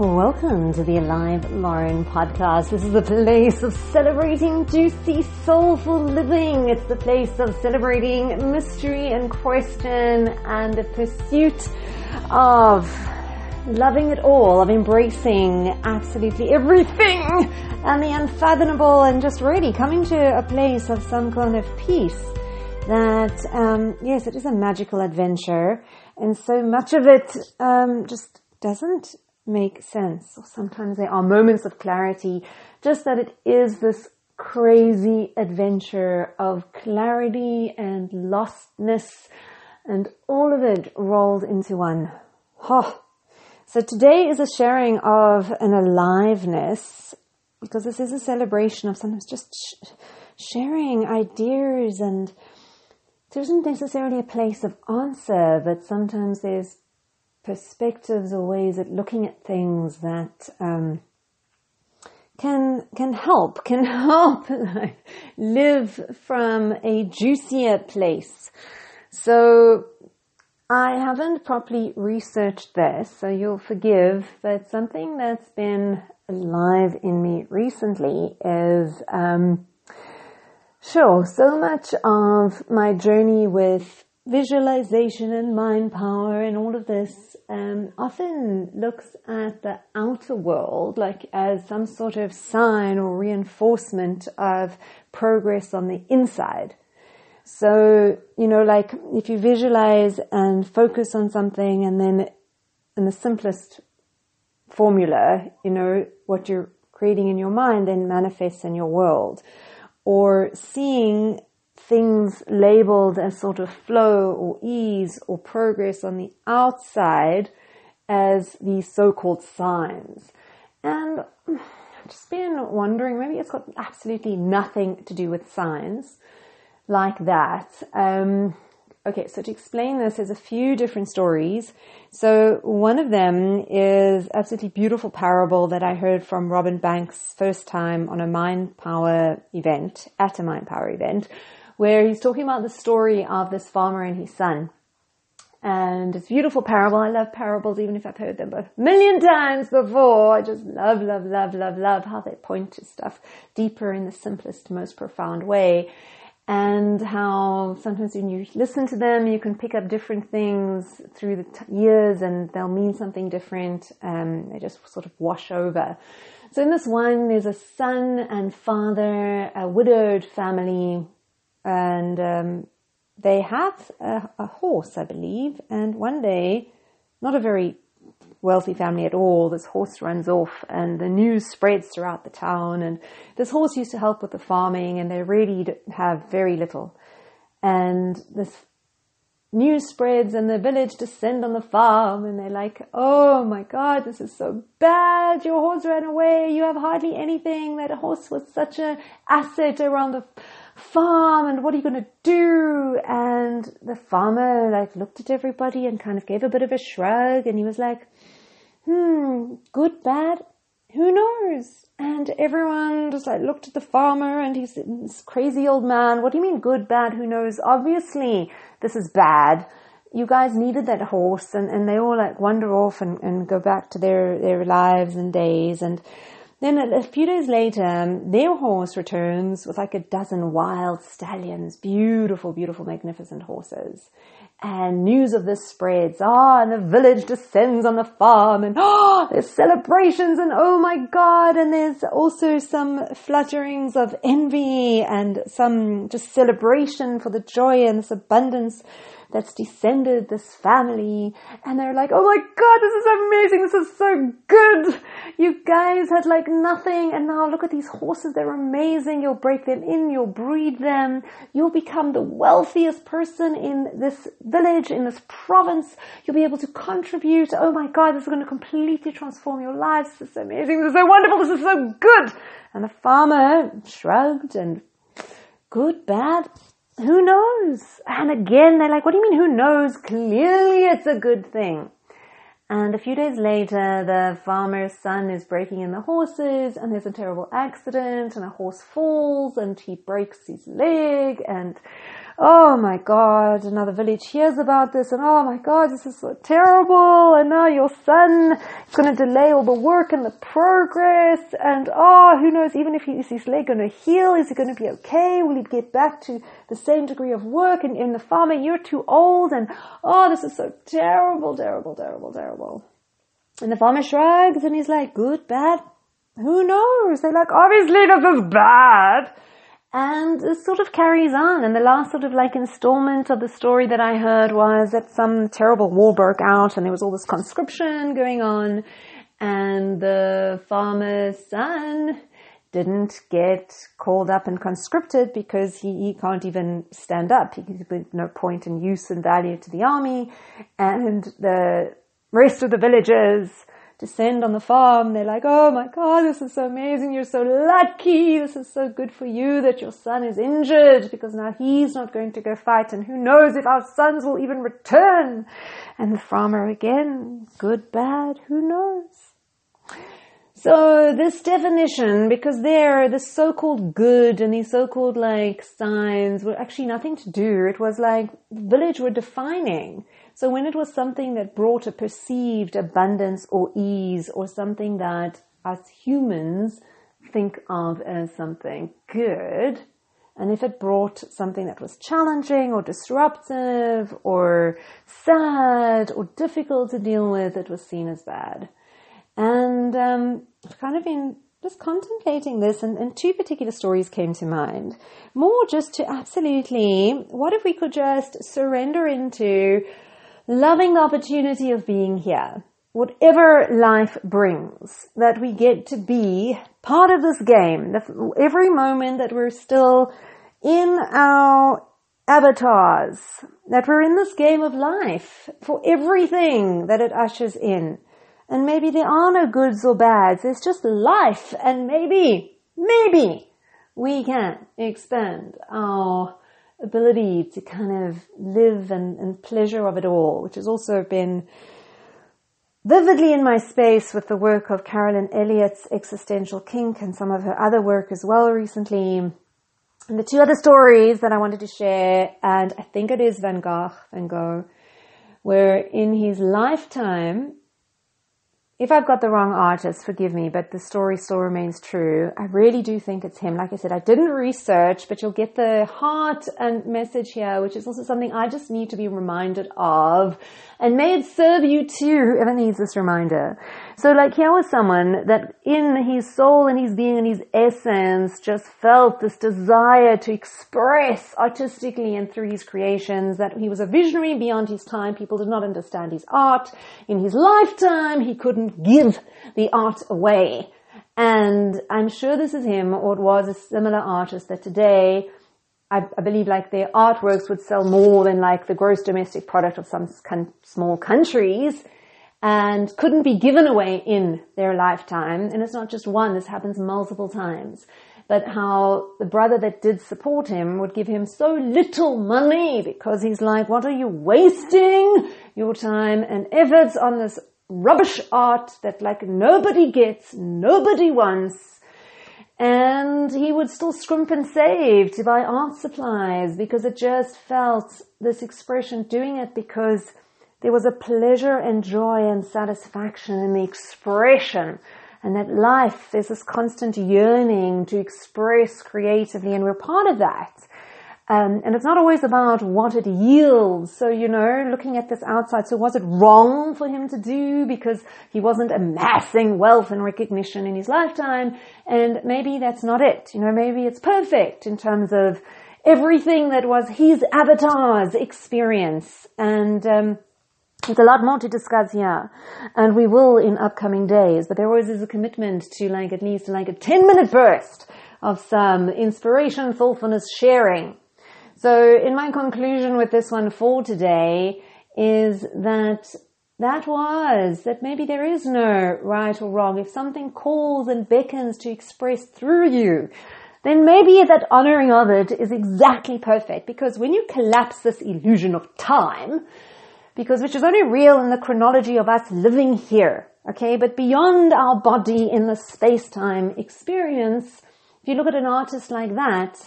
Welcome to the Alive Lauren podcast. This is a place of celebrating juicy, soulful living. It's the place of celebrating mystery and question and the pursuit of loving it all, of embracing absolutely everything and the unfathomable and just really coming to a place of some kind of peace that, um, yes, it is a magical adventure and so much of it um, just doesn't make sense. Or sometimes there are moments of clarity, just that it is this crazy adventure of clarity and lostness and all of it rolled into one. Oh. So today is a sharing of an aliveness because this is a celebration of sometimes just sh- sharing ideas and there isn't necessarily a place of answer, but sometimes there's perspectives or ways of looking at things that um, can can help can help live from a juicier place. So I haven't properly researched this, so you'll forgive. But something that's been alive in me recently is. Um, Sure, so much of my journey with visualization and mind power and all of this um, often looks at the outer world like as some sort of sign or reinforcement of progress on the inside. So, you know, like if you visualize and focus on something and then in the simplest formula, you know, what you're creating in your mind then manifests in your world. Or seeing things labeled as sort of flow or ease or progress on the outside as these so-called signs. And I've just been wondering, maybe it's got absolutely nothing to do with signs like that. Um, okay, so to explain this, there's a few different stories. So one of them is absolutely beautiful parable that I heard from Robin Banks first time on a Mind Power event, at a Mind Power event, where he's talking about the story of this farmer and his son. And it's a beautiful parable. I love parables, even if I've heard them a million times before. I just love, love, love, love, love how they point to stuff deeper in the simplest, most profound way. And how sometimes when you listen to them, you can pick up different things through the t- years and they'll mean something different. Um, they just sort of wash over. So in this one, there's a son and father, a widowed family and um, they have a, a, horse, I believe. And one day, not a very wealthy family at all, this horse runs off, and the news spreads throughout the town. And this horse used to help with the farming, and they really have very little. And this news spreads, and the village descend on the farm, and they're like, "Oh my God, this is so bad! Your horse ran away. You have hardly anything. That horse was such an asset around the." Farm and what are you going to do? And the farmer like looked at everybody and kind of gave a bit of a shrug and he was like, hmm, good, bad, who knows? And everyone just like looked at the farmer and he's this crazy old man. What do you mean good, bad, who knows? Obviously this is bad. You guys needed that horse and, and they all like wander off and, and go back to their, their lives and days and then a few days later, their horse returns with like a dozen wild stallions, beautiful, beautiful, magnificent horses. And news of this spreads. Ah, and the village descends on the farm and ah, there's celebrations and oh my god, and there's also some flutterings of envy and some just celebration for the joy and this abundance that's descended this family. And they're like, oh my god, this is amazing. This is so good. You guys had like nothing. And now look at these horses. They're amazing. You'll break them in. You'll breed them. You'll become the wealthiest person in this village, in this province. You'll be able to contribute. Oh my god, this is going to completely transform your lives. This is amazing. This is so wonderful. This is so good. And the farmer shrugged and good, bad, who knows? And again, they're like, what do you mean, who knows? Clearly it's a good thing. And a few days later, the farmer's son is breaking in the horses and there's a terrible accident and a horse falls and he breaks his leg and oh my God, another village hears about this and oh my God, this is so terrible. And now your son is going to delay all the work and the progress. And oh, who knows, even if he, is his leg going to heal, is he going to be okay? Will he get back to the same degree of work? And in the farmer, you're too old. And oh, this is so terrible, terrible, terrible, terrible. And the farmer shrugs and he's like, good, bad, who knows? They're like, obviously this is bad. And this sort of carries on. And the last sort of like installment of the story that I heard was that some terrible war broke out and there was all this conscription going on and the farmer's son didn't get called up and conscripted because he, he can't even stand up. He has no point in use and value to the army. And the rest of the villagers descend on the farm. They're like, oh my God, this is so amazing. You're so lucky. This is so good for you that your son is injured because now he's not going to go fight and who knows if our sons will even return. And the farmer again, good, bad, who knows? So this definition, because there, the so-called good and these so-called like signs were actually nothing to do. It was like village were defining. So when it was something that brought a perceived abundance or ease or something that us humans think of as something good, and if it brought something that was challenging or disruptive or sad or difficult to deal with, it was seen as bad. And um, I've kind of been just contemplating this, and, and two particular stories came to mind. More just to absolutely, what if we could just surrender into loving the opportunity of being here? Whatever life brings, that we get to be part of this game, every moment that we're still in our avatars, that we're in this game of life for everything that it ushers in and maybe there are no goods or bads. It's just life. And maybe, maybe we can expand our ability to kind of live and, and pleasure of it all, which has also been vividly in my space with the work of Carolyn Elliott's Existential Kink and some of her other work as well recently. And the two other stories that I wanted to share, and I think it is Van Gogh, Van Gogh, where in his lifetime, if I've got the wrong artist, forgive me, but the story still remains true. I really do think it's him. Like I said, I didn't research, but you'll get the heart and message here, which is also something I just need to be reminded of. And may it serve you too, whoever needs this reminder. So like here was someone that in his soul and his being and his essence just felt this desire to express artistically and through his creations that he was a visionary beyond his time. People did not understand his art. In his lifetime, he couldn't give the art away. And I'm sure this is him or it was a similar artist that today I, I, believe like their artworks would sell more than like the gross domestic product of some small countries and couldn't be given away in their lifetime. And it's not just one, this happens multiple times. But how the brother that did support him would give him so little money because he's like, what are you wasting your time and efforts on this rubbish art that like nobody gets, nobody wants. And he would still scrimp and save to buy art supplies because it just felt this expression doing it because there was a pleasure and joy and satisfaction in the expression and that life, there's this constant yearning to express creatively and we're part of that. Um, and it's not always about what it yields. So, you know, looking at this outside, so was it wrong for him to do because he wasn't amassing wealth and recognition in his lifetime? And maybe that's not it. You know, maybe it's perfect in terms of everything that was his avatar's experience. And, um, there's a lot more to discuss here, and we will in upcoming days, but there always is a commitment to like at least like a 10 minute burst of some inspiration, thoughtfulness, sharing. So in my conclusion with this one for today is that that was, that maybe there is no right or wrong. If something calls and beckons to express through you, then maybe that honoring of it is exactly perfect because when you collapse this illusion of time, because which is only real in the chronology of us living here, okay? But beyond our body in the space-time experience, if you look at an artist like that,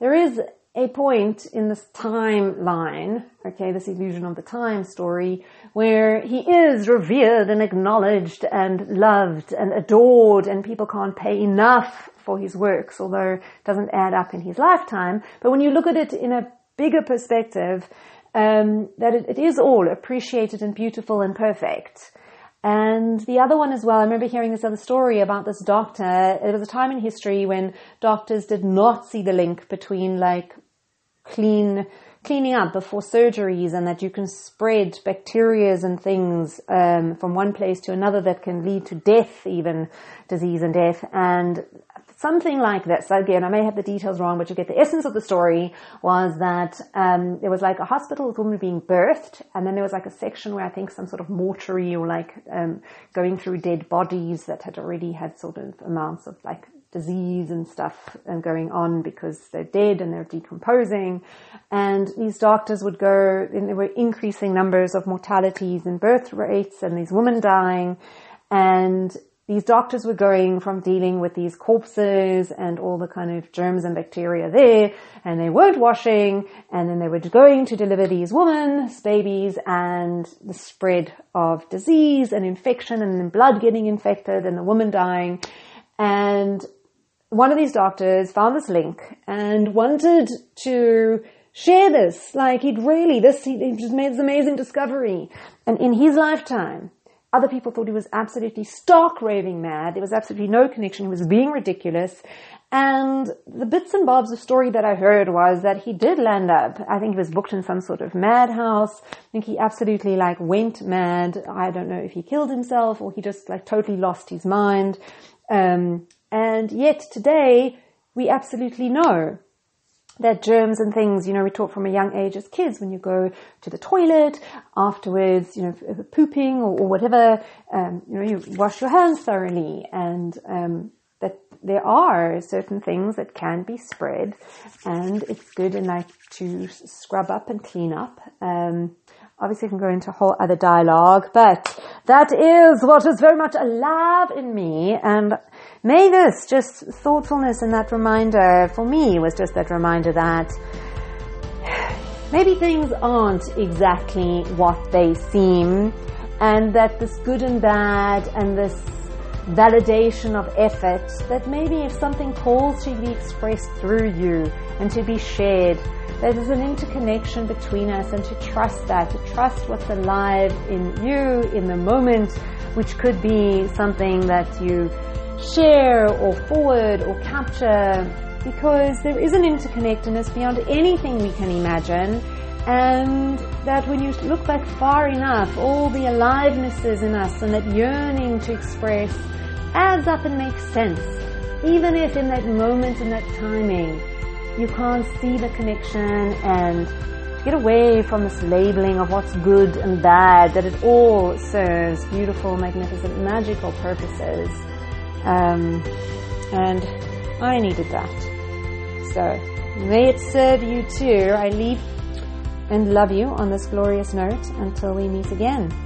there is a point in this timeline, okay, this illusion of the time story, where he is revered and acknowledged and loved and adored and people can't pay enough for his works, although it doesn't add up in his lifetime. But when you look at it in a bigger perspective, um, that it, it is all appreciated and beautiful and perfect. And the other one as well, I remember hearing this other story about this doctor. It was a time in history when doctors did not see the link between like clean, cleaning up before surgeries and that you can spread bacterias and things um, from one place to another that can lead to death, even disease and death. And something like this. Again, I may have the details wrong, but you get the essence of the story was that um, there was like a hospital with women being birthed, and then there was like a section where I think some sort of mortuary or like um, going through dead bodies that had already had sort of amounts of like disease and stuff and going on because they're dead and they're decomposing. And these doctors would go, and there were increasing numbers of mortalities and birth rates and these women dying. And these doctors were going from dealing with these corpses and all the kind of germs and bacteria there, and they weren't washing, and then they were going to deliver these women's babies and the spread of disease and infection and then blood getting infected and the woman dying. And one of these doctors found this link and wanted to share this. Like he'd really, this, he, he just made this amazing discovery. And in his lifetime, other people thought he was absolutely stark raving mad. There was absolutely no connection. He was being ridiculous. And the bits and bobs of story that I heard was that he did land up. I think he was booked in some sort of madhouse. I think he absolutely like went mad. I don't know if he killed himself or he just like totally lost his mind. Um, and yet today we absolutely know that germs and things, you know, we taught from a young age as kids when you go to the toilet afterwards, you know, pooping or, or whatever, um, you know, you wash your hands thoroughly and, um, that there are certain things that can be spread and it's good and like to scrub up and clean up. Um, obviously I can go into a whole other dialogue, but that is what is very much alive in me and May this just thoughtfulness and that reminder for me was just that reminder that maybe things aren't exactly what they seem and that this good and bad and this validation of effort that maybe if something calls to be expressed through you and to be shared that there's an interconnection between us and to trust that to trust what's alive in you in the moment which could be something that you share or forward or capture. Because there is an interconnectedness beyond anything we can imagine and that when you look back far enough, all the alivenesses in us and that yearning to express adds up and makes sense. Even if in that moment, in that timing, you can't see the connection and get away from this labeling of what's good and bad, that it all serves beautiful, magnificent, magical purposes. Um, and I needed that. So may it serve you too. I leave and love you on this glorious note until we meet again.